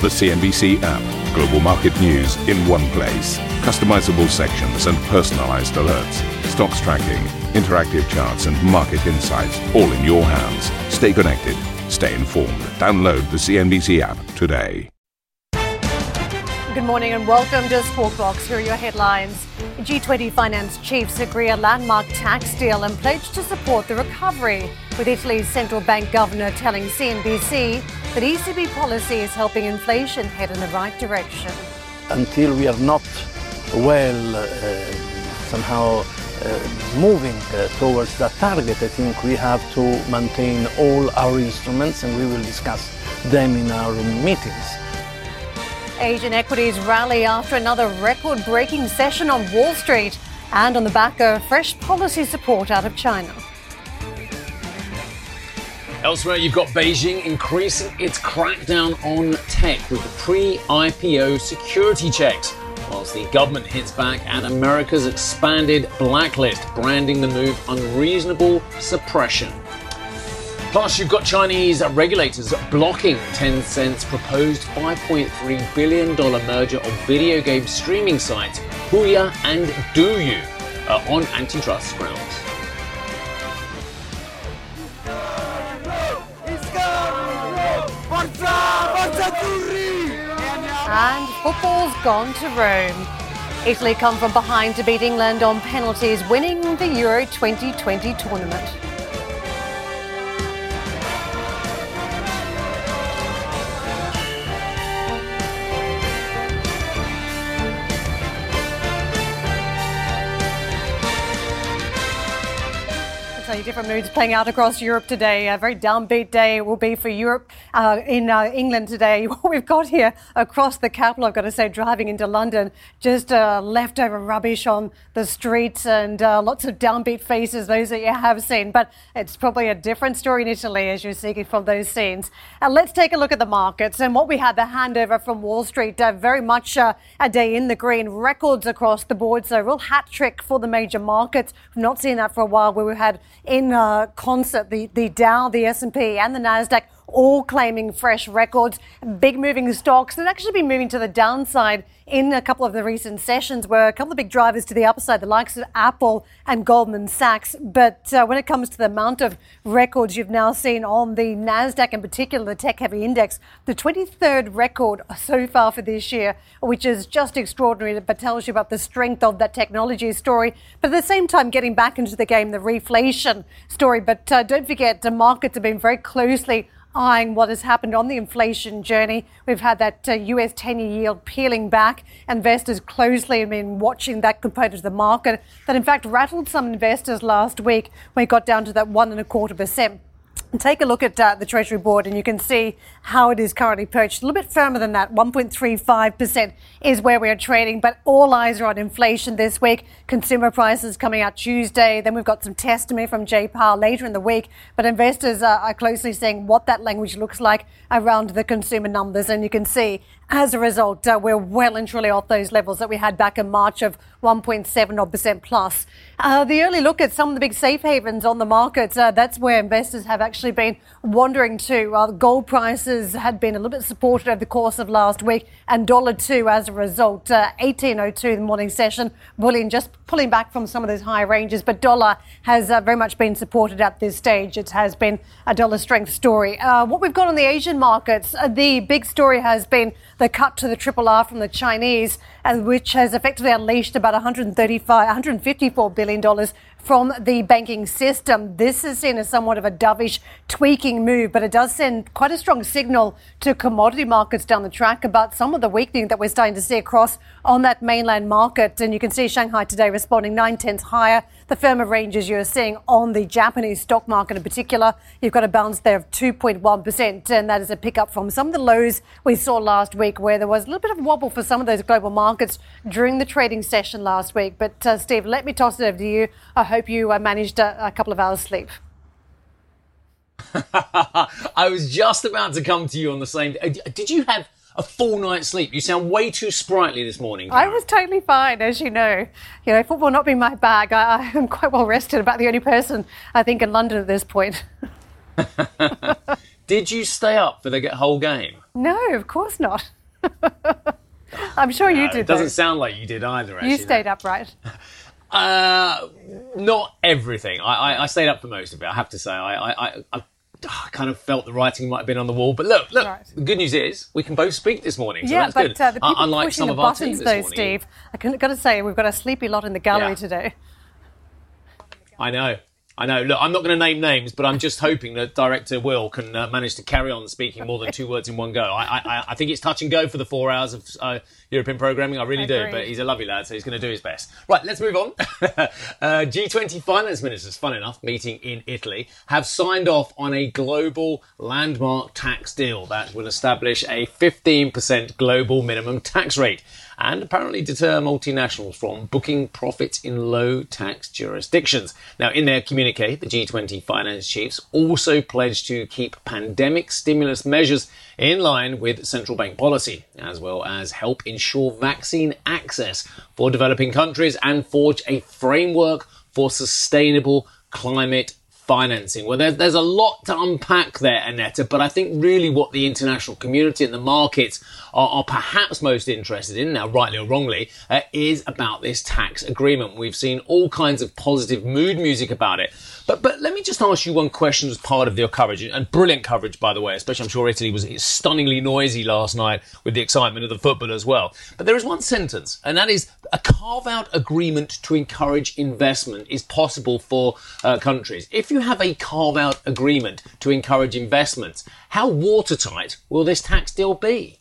The CNBC app. Global market news in one place. Customizable sections and personalized alerts. Stocks tracking, interactive charts, and market insights all in your hands. Stay connected. Stay informed. Download the CNBC app today. Good morning and welcome to Squawk Box. Here are your headlines. G20 finance chiefs agree a landmark tax deal and pledge to support the recovery, with Italy's central bank governor telling CNBC that ECB policy is helping inflation head in the right direction. Until we are not well uh, somehow uh, moving uh, towards that target, I think we have to maintain all our instruments and we will discuss them in our meetings. Asian equities rally after another record breaking session on Wall Street and on the back of fresh policy support out of China. Elsewhere, you've got Beijing increasing its crackdown on tech with pre IPO security checks, whilst the government hits back at America's expanded blacklist, branding the move unreasonable suppression. Plus, you've got Chinese regulators blocking Tencent's proposed $5.3 billion merger of video game streaming sites Huya and Douyu uh, on antitrust grounds. And football's gone to Rome. Italy come from behind to beat England on penalties, winning the Euro 2020 tournament. Different moods playing out across Europe today. A very downbeat day will be for Europe. Uh, in uh, England today, what we've got here across the capital, I've got to say, driving into London, just uh, leftover rubbish on the streets and uh, lots of downbeat faces, those that you have seen. But it's probably a different story in Italy as you're seeing from those scenes. And let's take a look at the markets and what we had the handover from Wall Street. Uh, very much uh, a day in the green, records across the board. So, a real hat trick for the major markets. We've not seen that for a while where we had in uh, concert the, the Dow, the S&P and the Nasdaq all claiming fresh records, big moving stocks that actually been moving to the downside in a couple of the recent sessions were a couple of big drivers to the upside, the likes of Apple and Goldman Sachs. But uh, when it comes to the amount of records you've now seen on the NASDAQ, in particular, the tech heavy index, the 23rd record so far for this year, which is just extraordinary, but tells you about the strength of that technology story. But at the same time, getting back into the game, the reflation story. But uh, don't forget, the markets have been very closely eyeing what has happened on the inflation journey. We've had that uh, US 10 year yield peeling back. Investors closely have been watching that component of the market that, in fact, rattled some investors last week when it got down to that one and a quarter percent. Take a look at uh, the Treasury Board and you can see how it is currently perched. A little bit firmer than that. 1.35% is where we are trading, but all eyes are on inflation this week. Consumer prices coming out Tuesday. Then we've got some testimony from Jay Powell later in the week. But investors are, are closely seeing what that language looks like around the consumer numbers. And you can see as a result, uh, we're well and truly off those levels that we had back in March of 1.7 percent plus. Uh, the early look at some of the big safe havens on the market, uh, that's where investors have actually been wandering to. Uh, gold prices had been a little bit supported over the course of last week, and dollar two as a result. 1802 uh, the morning session, bullion just pulling back from some of those higher ranges, but dollar has uh, very much been supported at this stage. It has been a dollar strength story. what we've got on the Asian markets, the big story has been the cut to the triple R from the Chinese, which has effectively unleashed about 135, 154 billion dollars from the banking system. This is seen as somewhat of a dovish tweaking move, but it does send quite a strong signal to commodity markets down the track about some of the weakening that we're starting to see across on that mainland market. And you can see Shanghai today responding nine tenths higher. The firmer ranges you're seeing on the Japanese stock market in particular, you've got a bounce there of 2.1%, and that is a pickup from some of the lows we saw last week, where there was a little bit of wobble for some of those global markets during the trading session last week. But uh, Steve, let me toss it over to you. I hope you uh, managed a, a couple of hours sleep. I was just about to come to you on the same. Did you have a full night's sleep. You sound way too sprightly this morning. I was totally fine, as you know. You know, football not being my bag, I, I am quite well rested. About the only person I think in London at this point. Did you stay up for the whole game? No, of course not. I'm sure No, you did. It doesn't though. sound like you did either. Actually, you no. stayed upright. Uh, not everything. I, I, I stayed up for most of it. I have to say, I, I, I, I I kind of felt the writing might have been on the wall. But look, look. Right. The good news is we can both speak this morning. So yeah, that's but good. uh, the Uh, unlike pushing some the of buttons, this though, morning. Steve, I have got to say we've got a sleepy lot in the gallery Yeah. today. I know. I know. Look, I'm not going to name names, but I'm just hoping that director Will can uh, manage to carry on speaking more than two words in one go. I, I, I think it's touch and go for the four hours of uh, European programming. I really do, Agreed. but he's a lovely lad, so he's going to do his best. Right, let's move on. uh, G20 finance ministers, fun enough, meeting in Italy, have signed off on a global landmark tax deal that will establish a 15% global minimum tax rate and apparently deter multinationals from booking profits in low tax jurisdictions. Now, in their communique, the G20 finance chiefs also pledged to keep pandemic stimulus measures in line with central bank policy, as well as help ensure vaccine access for developing countries and forge a framework for sustainable climate financing. Well, there's, there's a lot to unpack there, Annetta, but I think really what the international community and the markets are, are perhaps most interested in, now rightly or wrongly, uh, is about this tax agreement. We've seen all kinds of positive mood music about it. But, but let me just ask you one question as part of your coverage, and brilliant coverage, by the way, especially I'm sure Italy was stunningly noisy last night with the excitement of the football as well. But there is one sentence, and that is a carve out agreement to encourage investment is possible for uh, countries. If you have a carve out agreement to encourage investments, how watertight will this tax deal be?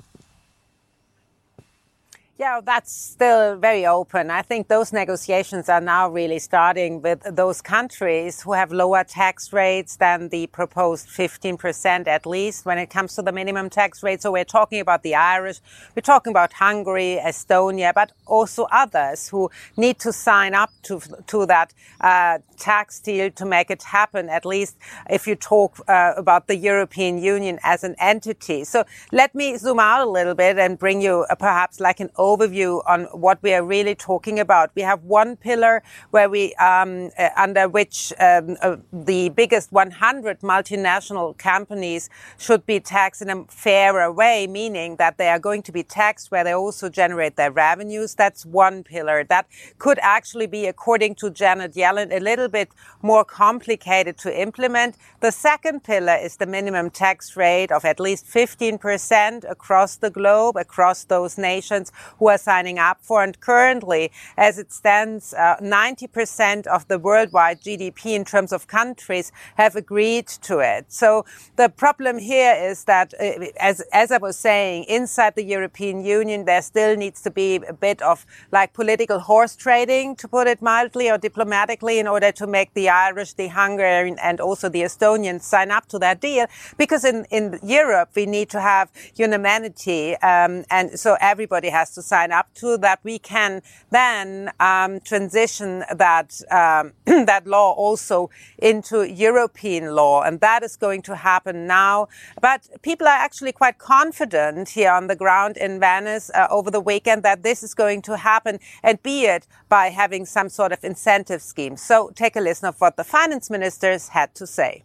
Yeah, that's still very open. I think those negotiations are now really starting with those countries who have lower tax rates than the proposed 15% at least when it comes to the minimum tax rate. So we're talking about the Irish, we're talking about Hungary, Estonia, but also others who need to sign up to, to that uh, tax deal to make it happen, at least if you talk uh, about the European Union as an entity. So let me zoom out a little bit and bring you uh, perhaps like an overview on what we are really talking about. We have one pillar where we, um, uh, under which um, uh, the biggest 100 multinational companies should be taxed in a fairer way, meaning that they are going to be taxed where they also generate their revenues. That's one pillar. That could actually be, according to Janet Yellen, a little bit more complicated to implement. The second pillar is the minimum tax rate of at least 15% across the globe, across those nations who are signing up for. And currently, as it stands, uh, 90% of the worldwide GDP in terms of countries have agreed to it. So the problem here is that, uh, as, as I was saying, inside the European Union, there still needs to be a bit of like political horse trading, to put it mildly or diplomatically, in order to make the Irish, the Hungarian, and also the Estonians sign up to that deal. Because in, in Europe, we need to have unanimity, um, and so everybody has to sign up to that. We can then um, transition that um, that law also into European law, and that is going to happen now. But people are actually quite confident here on the ground in Venice uh, over the weekend that this is going to happen, and be it by having some sort of incentive scheme. So take a listen of what the finance ministers had to say.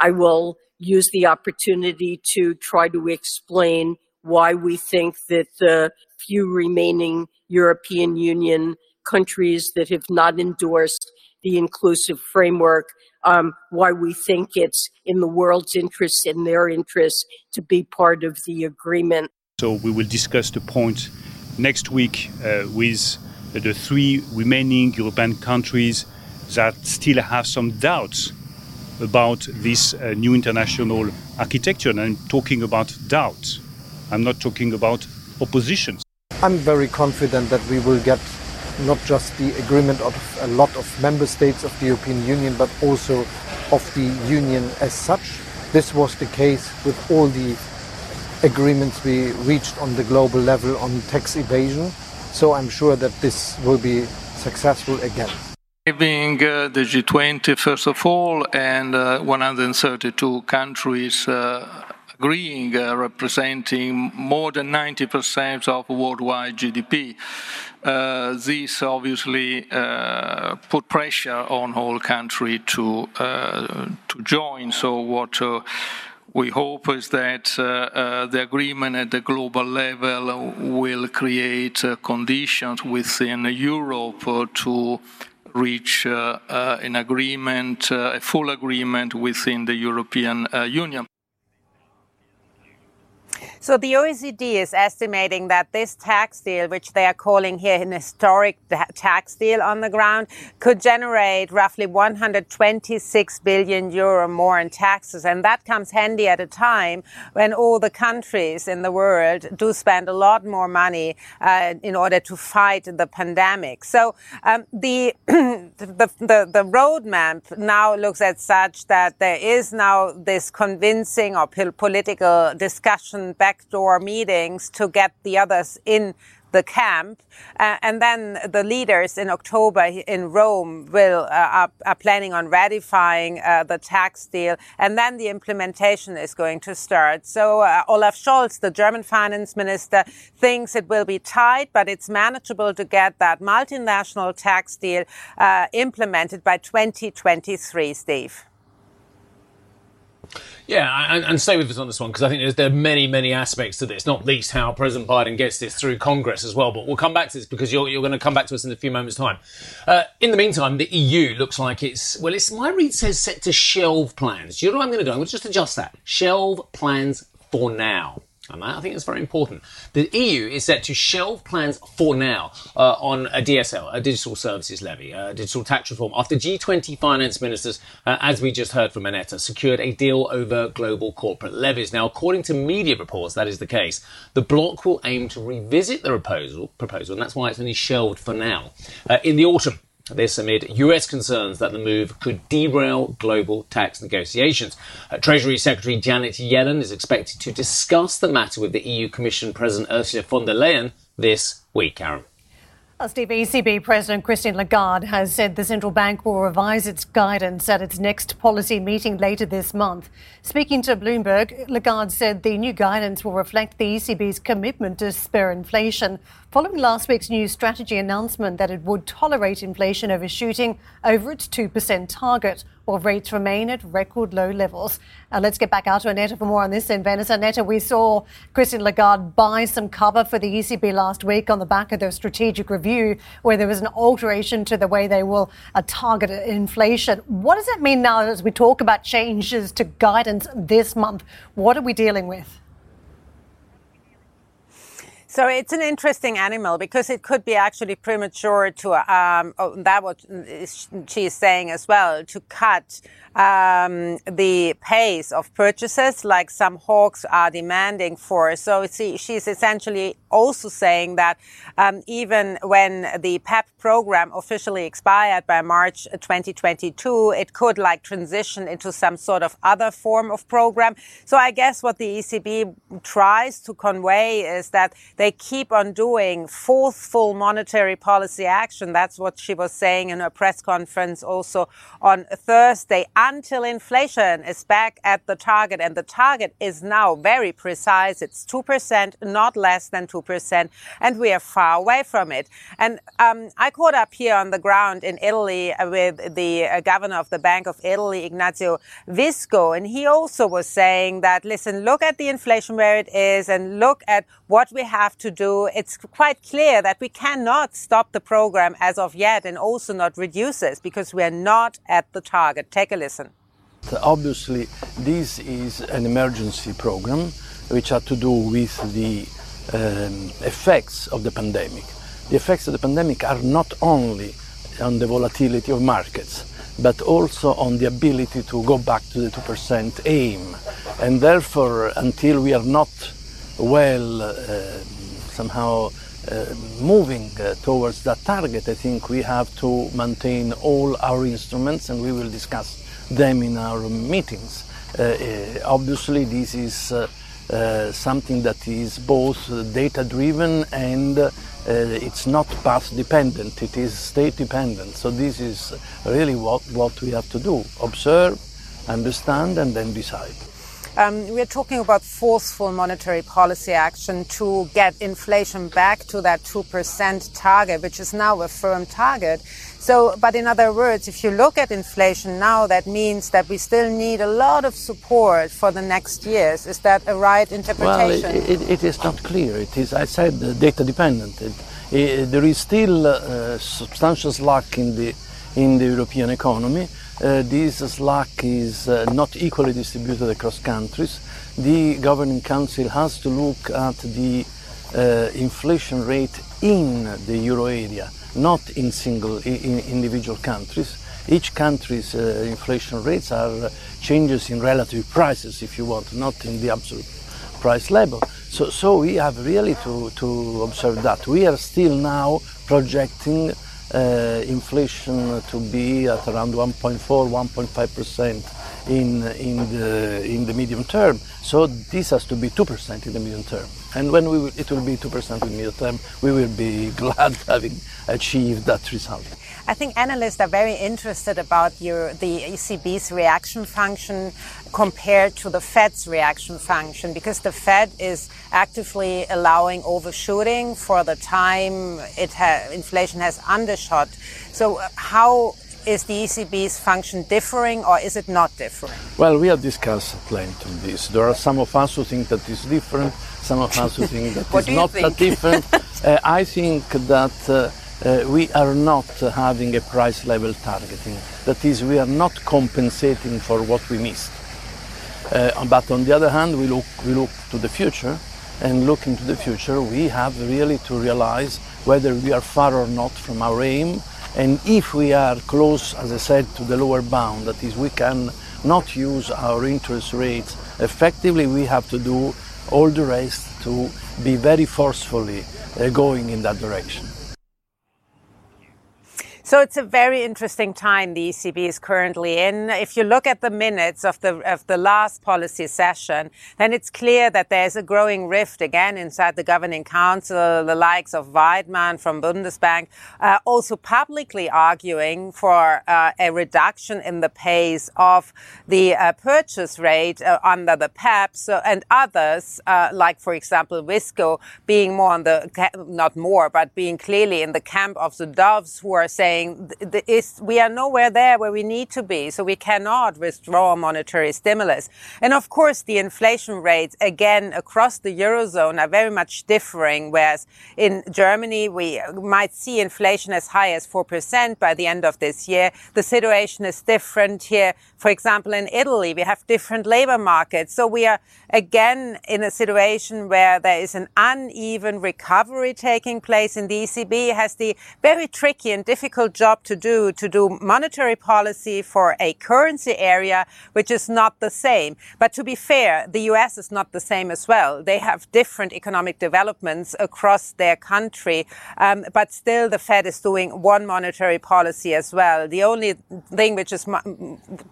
I will use the opportunity to try to explain why we think that the few remaining European Union countries that have not endorsed the inclusive framework, um, why we think it's in the world's interest, in their interest, to be part of the agreement. So we will discuss the point next week uh, with the three remaining European countries that still have some doubts about this uh, new international architecture. And I'm talking about doubts. I'm not talking about oppositions. I'm very confident that we will get not just the agreement of a lot of member states of the European Union, but also of the Union as such. This was the case with all the agreements we reached on the global level on tax evasion. So I'm sure that this will be successful again. Being uh, the G20, first of all, and uh, 132 countries uh, agreeing, uh, representing more than 90% of worldwide GDP. Uh, this obviously uh, put pressure on whole country to to join. So what we hope is that uh, uh, the agreement at the global level will create uh, conditions within Europe to reach uh, uh, an agreement, uh, a full agreement within the European Union. So the OECD is estimating that this tax deal, which they are calling here an historic tax deal on the ground, could generate roughly 126 billion euro more in taxes. And that comes handy at a time when all the countries in the world do spend a lot more money uh, in order to fight the pandemic. So um, the, the, the, the roadmap now looks at such that there is now this convincing or political discussion backdoor meetings to get the others in the camp. Uh, and then the leaders in October in Rome will uh, are, are, planning on ratifying uh, the tax deal, and then the implementation is going to start. So uh, Olaf Scholz, the German finance minister, thinks it will be tight, but it's manageable to get that multinational tax deal uh, implemented by 2023. Steve. Yeah, and, and stay with us on this one because I think there are many, many aspects to this, not least how President Biden gets this through Congress as well. But we'll come back to this because you're, you're going to come back to us in a few moments' time. Uh, in the meantime, the EU looks like it's, well, it's, my read says set to shelve plans. Do you know what I'm going to do? I'm going to just adjust that. Shelve plans for now. And I think is very important. The EU is set to shelve plans for now uh, on a DSL, a digital services levy, a digital tax reform, after G20 finance ministers, uh, as we just heard from Annetta, secured a deal over global corporate levies. Now, according to media reports, that is the case. The bloc will aim to revisit the proposal, proposal and that's why it's only shelved for now, uh, in the autumn. This amid US concerns that the move could derail global tax negotiations. Uh, Treasury Secretary Janet Yellen is expected to discuss the matter with the EU Commission President Ursula von der Leyen this week, Karen. Steve, ECB President Christine Lagarde has said the central bank will revise its guidance at its next policy meeting later this month. Speaking to Bloomberg, Lagarde said the new guidance will reflect the ECB's commitment to spur inflation following last week's new strategy announcement that it would tolerate inflation overshooting over its 2% target while rates remain at record low levels. Uh, let's get back out to Annetta for more on this in Venice. Annetta, we saw Christine Lagarde buy some cover for the ECB last week on the back of their strategic review, where there was an alteration to the way they will uh, target inflation. What does that mean now as we talk about changes to guidance this month? What are we dealing with? So it's an interesting animal because it could be actually premature to, um, oh, that what she's saying as well, to cut um, the pace of purchases like some hawks are demanding for. So she's essentially also saying that um, even when the PEP program officially expired by March 2022, it could like transition into some sort of other form of program. So I guess what the ECB tries to convey is that they keep on doing forceful monetary policy action. That's what she was saying in her press conference also on Thursday until inflation is back at the target. And the target is now very precise. It's 2%, not less than 2%. And we are far away from it. And um, I caught up here on the ground in Italy with the uh, governor of the Bank of Italy, Ignazio Visco. And he also was saying that, listen, look at the inflation where it is and look at what we have to do. It's quite clear that we cannot stop the program as of yet and also not reduce this because we are not at the target. Take a listen. Obviously, this is an emergency program which had to do with the um, effects of the pandemic. The effects of the pandemic are not only on the volatility of markets, but also on the ability to go back to the 2% aim. And therefore, until we are not well uh, somehow uh, moving uh, towards that target, I think we have to maintain all our instruments and we will discuss them in our meetings. Uh, uh, obviously, this is uh, something that is both data driven and uh, it's not path dependent, it is state dependent. So this is really what, what we have to do, observe, understand and then decide. Um, we're talking about forceful monetary policy action to get inflation back to that 2% target, which is now a firm target. So, but in other words, if you look at inflation now, that means that we still need a lot of support for the next years. Is that a right interpretation? Well, it, it, it is not clear. It is, I said, uh, data dependent. It, it, there is still uh, substantial slack in the in the European economy. Uh, this slack is uh, not equally distributed across countries. The governing council has to look at the uh, inflation rate in the euro area not in single in individual countries. Each country's uh, inflation rates are uh, changes in relative prices, if you want, not in the absolute price level. So, so we have really to, to observe that. We are still now projecting Uh, inflation to be at around 1.4, 1.5 percent in in the in the medium term. So this has to be two percent in the medium term. And when will, it will be 2% in the medium term, we will be glad having achieved that result. I think analysts are very interested about your, the ECB's reaction function compared to the Fed's reaction function because the Fed is actively allowing overshooting for the time it ha- inflation has undershot. So how is the ECB's function differing or is it not differing? Well, we have discussed at length on this. There are some of us who think that it's different, some of us who think that it's not think? that different. uh, I think that uh, uh, we are not having a price level targeting. That is, we are not compensating for what we missed. Uh, but on the other hand, we look, we look to the future, and looking to the future, we have really to realize whether we are far or not from our aim and if we are close, as I said, to the lower bound, that is, we can not use our interest rates effectively, we have to do all the rest to be very forcefully uh, going in that direction. So it's a very interesting time the ECB is currently in. If you look at the minutes of the of the last policy session, then it's clear that there's a growing rift again inside the governing council. The likes of Weidmann from Bundesbank uh, also publicly arguing for uh, a reduction in the pace of the uh, purchase rate uh, under the PEPs and others, uh, like for example Visco, being more on the not more, but being clearly in the camp of the doves who are saying saying we are nowhere there where we need to be, so we cannot withdraw monetary stimulus. And of course, the inflation rates, again, across the Eurozone are very much differing, whereas in Germany, we might see inflation as high as 4% by the end of this year. The situation is different here. For example, in Italy, we have different labor markets. So we are again in a situation where there is an uneven recovery taking place and the ECB has the very tricky and difficult job to do to do monetary policy for a currency area which is not the same. But to be fair, the US is not the same as well. They have different economic developments across their country, um, but still the Fed is doing one monetary policy as well. The only thing which is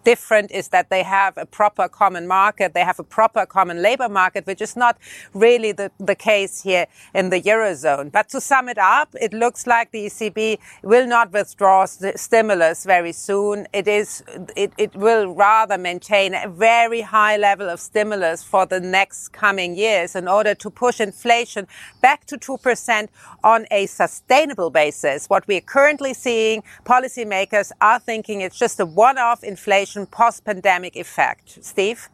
different is that they have a proper common market, they have a proper common labor market, which is not really the, the case here in the Eurozone. But to sum it up, it looks like the ECB will not withdraw st- stimulus very soon. It is, it, it will rather maintain a very high level of stimulus for the next coming years in order to push inflation back to 2% on a sustainable basis. What we're currently seeing, policymakers are thinking it's just a one-off inflation post-pandemic effect. Steve?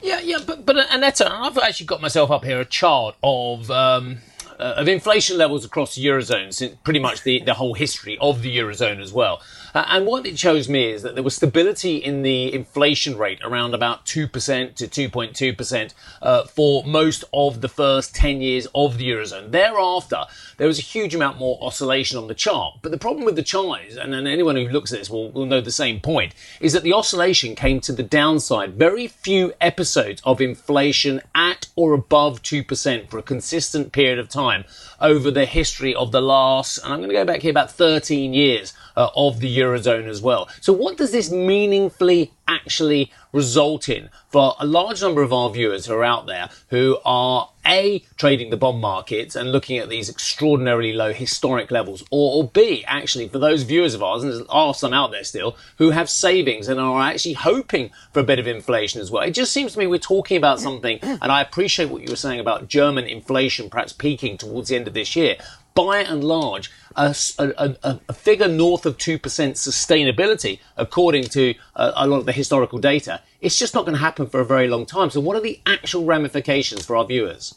Yeah, yeah, but but Annetta, I've actually got myself up here a chart of um, uh, of inflation levels across the eurozone since pretty much the, the whole history of the eurozone as well. Uh, and what it shows me is that there was stability in the inflation rate around about 2% to 2.2% uh, for most of the first 10 years of the Eurozone. Thereafter, there was a huge amount more oscillation on the chart. But the problem with the chart is, and then anyone who looks at this will, will know the same point, is that the oscillation came to the downside. Very few episodes of inflation at or above 2% for a consistent period of time over the history of the last, and I'm going to go back here about 13 years uh, of the Eurozone as well. So what does this meaningfully actually result in for a large number of our viewers who are out there who are a trading the bond markets and looking at these extraordinarily low historic levels or, or b actually for those viewers of ours and there are some out there still who have savings and are actually hoping for a bit of inflation as well it just seems to me we're talking about something and i appreciate what you were saying about german inflation perhaps peaking towards the end of this year by and large, a, a, a, figure north of 2% sustainability, according to a, a lot of the historical data, it's just not going to happen for a very long time. So, what are the actual ramifications for our viewers?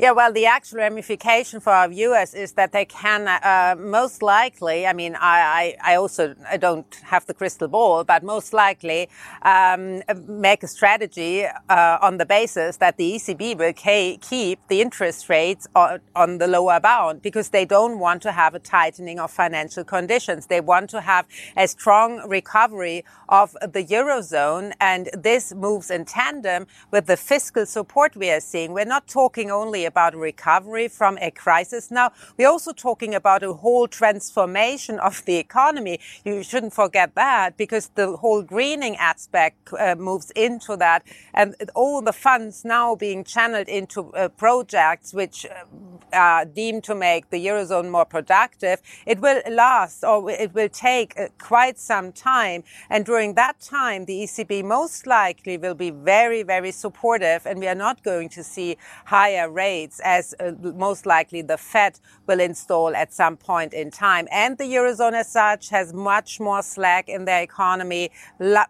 Yeah, well, the actual ramification for our viewers is that they can uh, most likely, I mean, I, I, I, also I don't have the crystal ball, but most likely um, make a strategy uh, on the basis that the ECB will keep the interest rates on, on, the lower bound because they don't want to have a tightening of financial conditions. They want to have a strong recovery of the Eurozone, and this moves in tandem with the fiscal support we are seeing. We're not talking only about recovery from a crisis now. We're also talking about a whole transformation of the economy. You shouldn't forget that because the whole greening aspect uh, moves into that and all the funds now being channeled into uh, projects which uh, are deemed to make the Eurozone more productive. It will last or it will take uh, quite some time. And during that time, the ECB most likely will be very, very supportive and we are not going to see higher rates as uh, most likely the Fed will install at some point in time. And the Eurozone as such has much more slack in their economy,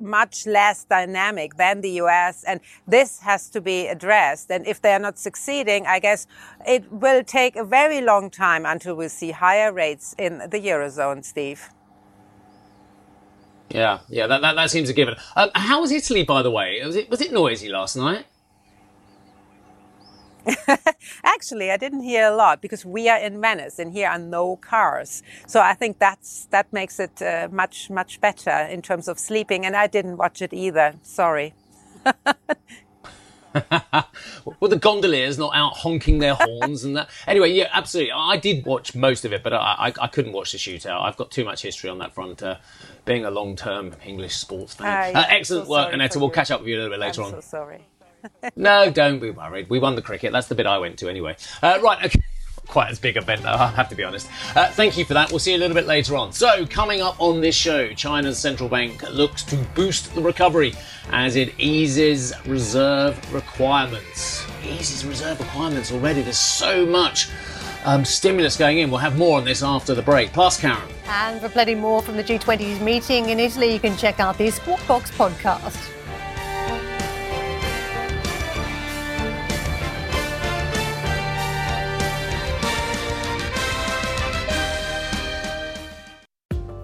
much less dynamic than the US. And this has to be addressed. And if they're not succeeding, I guess it will take a very long time until we see higher rates in the Eurozone, Steve. Yeah, yeah, that, that, that seems a given. Um, how was Italy, by the way? Was it was it noisy last night? Actually, I didn't hear a lot because we are in Venice and here are no cars. So I think that's that makes it uh, much much better in terms of sleeping. And I didn't watch it either. Sorry. well, the gondoliers not out honking their horns and that. Anyway, yeah, absolutely. I did watch most of it, but I, I, I couldn't watch the shootout. I've got too much history on that front, uh, being a long-term English sports fan. Uh, yeah, excellent so work, Annetta. We'll catch up with you a little bit later I'm on. So sorry no, don't be worried. We won the cricket. That's the bit I went to anyway. Uh, right, okay. Quite as big a event, though, I have to be honest. Uh, thank you for that. We'll see you a little bit later on. So, coming up on this show, China's central bank looks to boost the recovery as it eases reserve requirements. Eases reserve requirements already. There's so much um, stimulus going in. We'll have more on this after the break. Plus, Karen. And for plenty more from the G20's meeting in Italy, you can check out the Squawk podcast.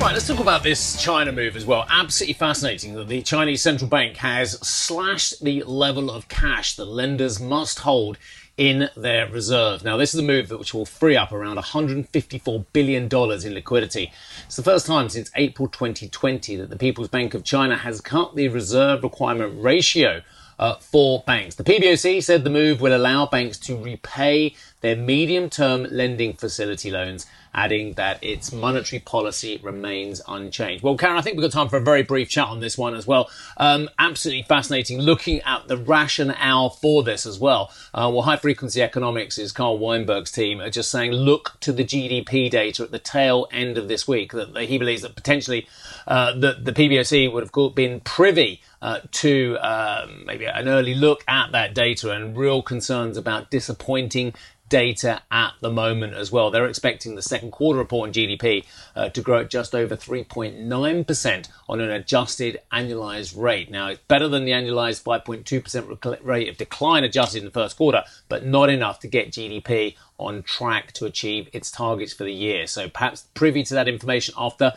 Right, let's talk about this China move as well. Absolutely fascinating that the Chinese central bank has slashed the level of cash that lenders must hold in their reserve. Now, this is a move which will free up around $154 billion in liquidity. It's the first time since April 2020 that the People's Bank of China has cut the reserve requirement ratio uh, for banks. The PBOC said the move will allow banks to repay their medium term lending facility loans adding that its monetary policy remains unchanged. Well, Karen, I think we've got time for a very brief chat on this one as well. Um, absolutely fascinating looking at the rationale for this as well. Uh, well, high frequency economics is Carl Weinberg's team are just saying look to the GDP data at the tail end of this week that he believes that potentially uh, the, the PBOC would have been privy uh, to um, maybe an early look at that data and real concerns about disappointing data at the moment as well. They're expecting the second quarter report on GDP uh, to grow at just over 3.9% on an adjusted annualized rate. Now, it's better than the annualized 5.2% rate of decline adjusted in the first quarter, but not enough to get GDP on track to achieve its targets for the year. So perhaps privy to that information after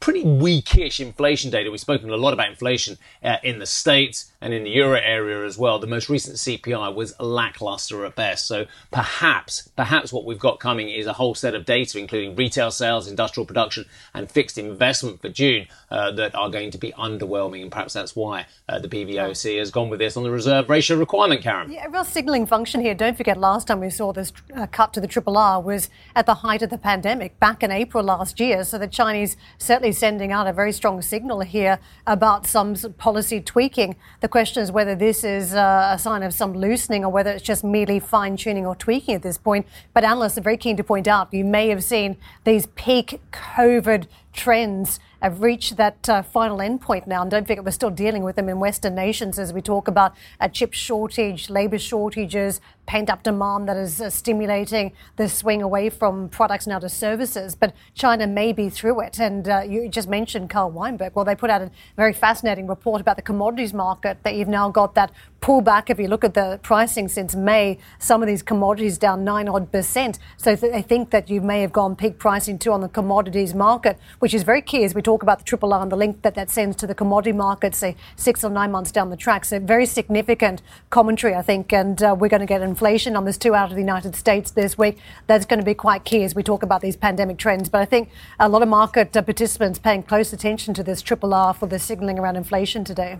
pretty weakish inflation data. We've spoken a lot about inflation uh, in the States and in the euro area as well. The most recent CPI was lackluster at best. So perhaps, perhaps what we've got coming is a whole set of data, including retail sales, industrial production, and fixed investment for June, uh, that are going to be underwhelming. And perhaps that's why uh, the PBOC has gone with this on the reserve ratio requirement, Karen. Yeah, a real signalling function here. Don't forget, last time we saw this uh, cut to the triple R was at the height of the pandemic back in April last year. So the Chinese certainly sending out a very strong signal here about some policy tweaking. The question is whether this is uh, a sign of some loosening or whether it's just merely fine tuning or tweaking at this point. But analysts are very keen to point out you may have seen these peak COVID trends have reached that uh, final endpoint now. And don't forget, we're still dealing with them in Western nations as we talk about a chip shortage, labour shortages, pent up demand that is uh, stimulating the swing away from products now to services. But China may be through it. And uh, you just mentioned Carl Weinberg. Well, they put out a very fascinating report about the commodities market that you've now got that pullback. If you look at the pricing since May, some of these commodities down nine odd percent. So th- they think that you may have gone peak pricing too on the commodities market, which is very key as we talk about the triple R and the link that that sends to the commodity market, say six or nine months down the track. So very significant commentary, I think. And uh, we're going to get inflation numbers too out of the United States this week. That's going to be quite key as we talk about these pandemic trends. But I think a lot of market uh, participants paying close attention to this triple R for the signaling around inflation today.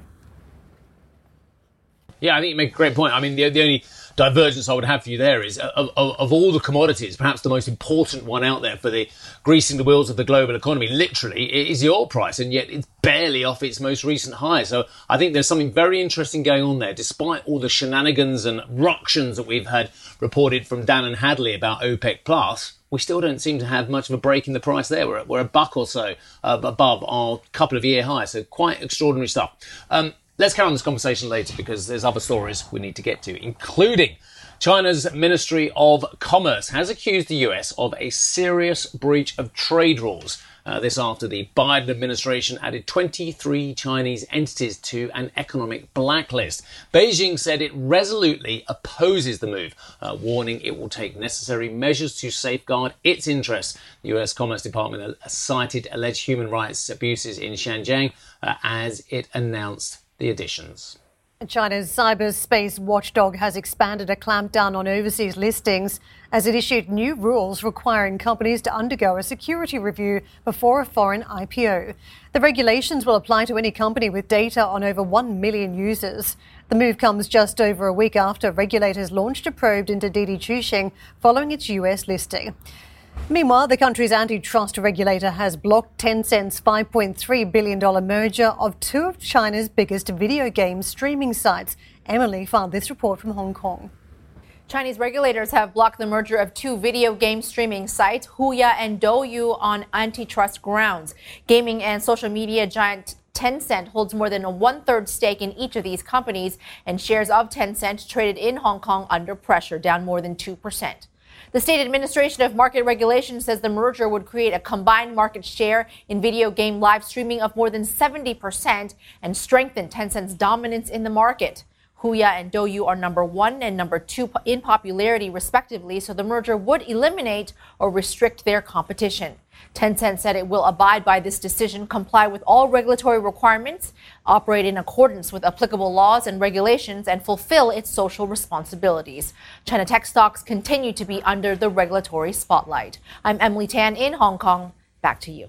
Yeah, I think you make a great point. I mean, the, the only divergence I would have for you there is of, of, of, all the commodities, perhaps the most important one out there for the greasing the wheels of the global economy, literally, is the oil price, and yet it's barely off its most recent high. So I think there's something very interesting going on there, despite all the shenanigans and ructions that we've had reported from Dan and Hadley about OPEC Plus. We still don't seem to have much of a break in the price there. We're, we're a buck or so uh, above our couple of year high. So quite extraordinary stuff. Um, Let's carry on this conversation later because there's other stories we need to get to, including China's Ministry of Commerce has accused the US of a serious breach of trade rules. Uh, this after the Biden administration added 23 Chinese entities to an economic blacklist. Beijing said it resolutely opposes the move, uh, warning it will take necessary measures to safeguard its interests. The US Commerce Department cited alleged human rights abuses in Xinjiang uh, as it announced the additions. China's cyberspace watchdog has expanded a clampdown on overseas listings as it issued new rules requiring companies to undergo a security review before a foreign IPO. The regulations will apply to any company with data on over 1 million users. The move comes just over a week after regulators launched a probe into Didi Chuxing following its US listing. Meanwhile, the country's antitrust regulator has blocked Tencent's $5.3 billion merger of two of China's biggest video game streaming sites. Emily filed this report from Hong Kong. Chinese regulators have blocked the merger of two video game streaming sites, Huya and Douyu, on antitrust grounds. Gaming and social media giant Tencent holds more than a one third stake in each of these companies, and shares of Tencent traded in Hong Kong under pressure, down more than 2%. The State Administration of Market Regulation says the merger would create a combined market share in video game live streaming of more than 70% and strengthen Tencent's dominance in the market. Huya and Douyu are number one and number two in popularity, respectively, so the merger would eliminate or restrict their competition. Tencent said it will abide by this decision, comply with all regulatory requirements, operate in accordance with applicable laws and regulations, and fulfill its social responsibilities. China tech stocks continue to be under the regulatory spotlight. I'm Emily Tan in Hong Kong. Back to you.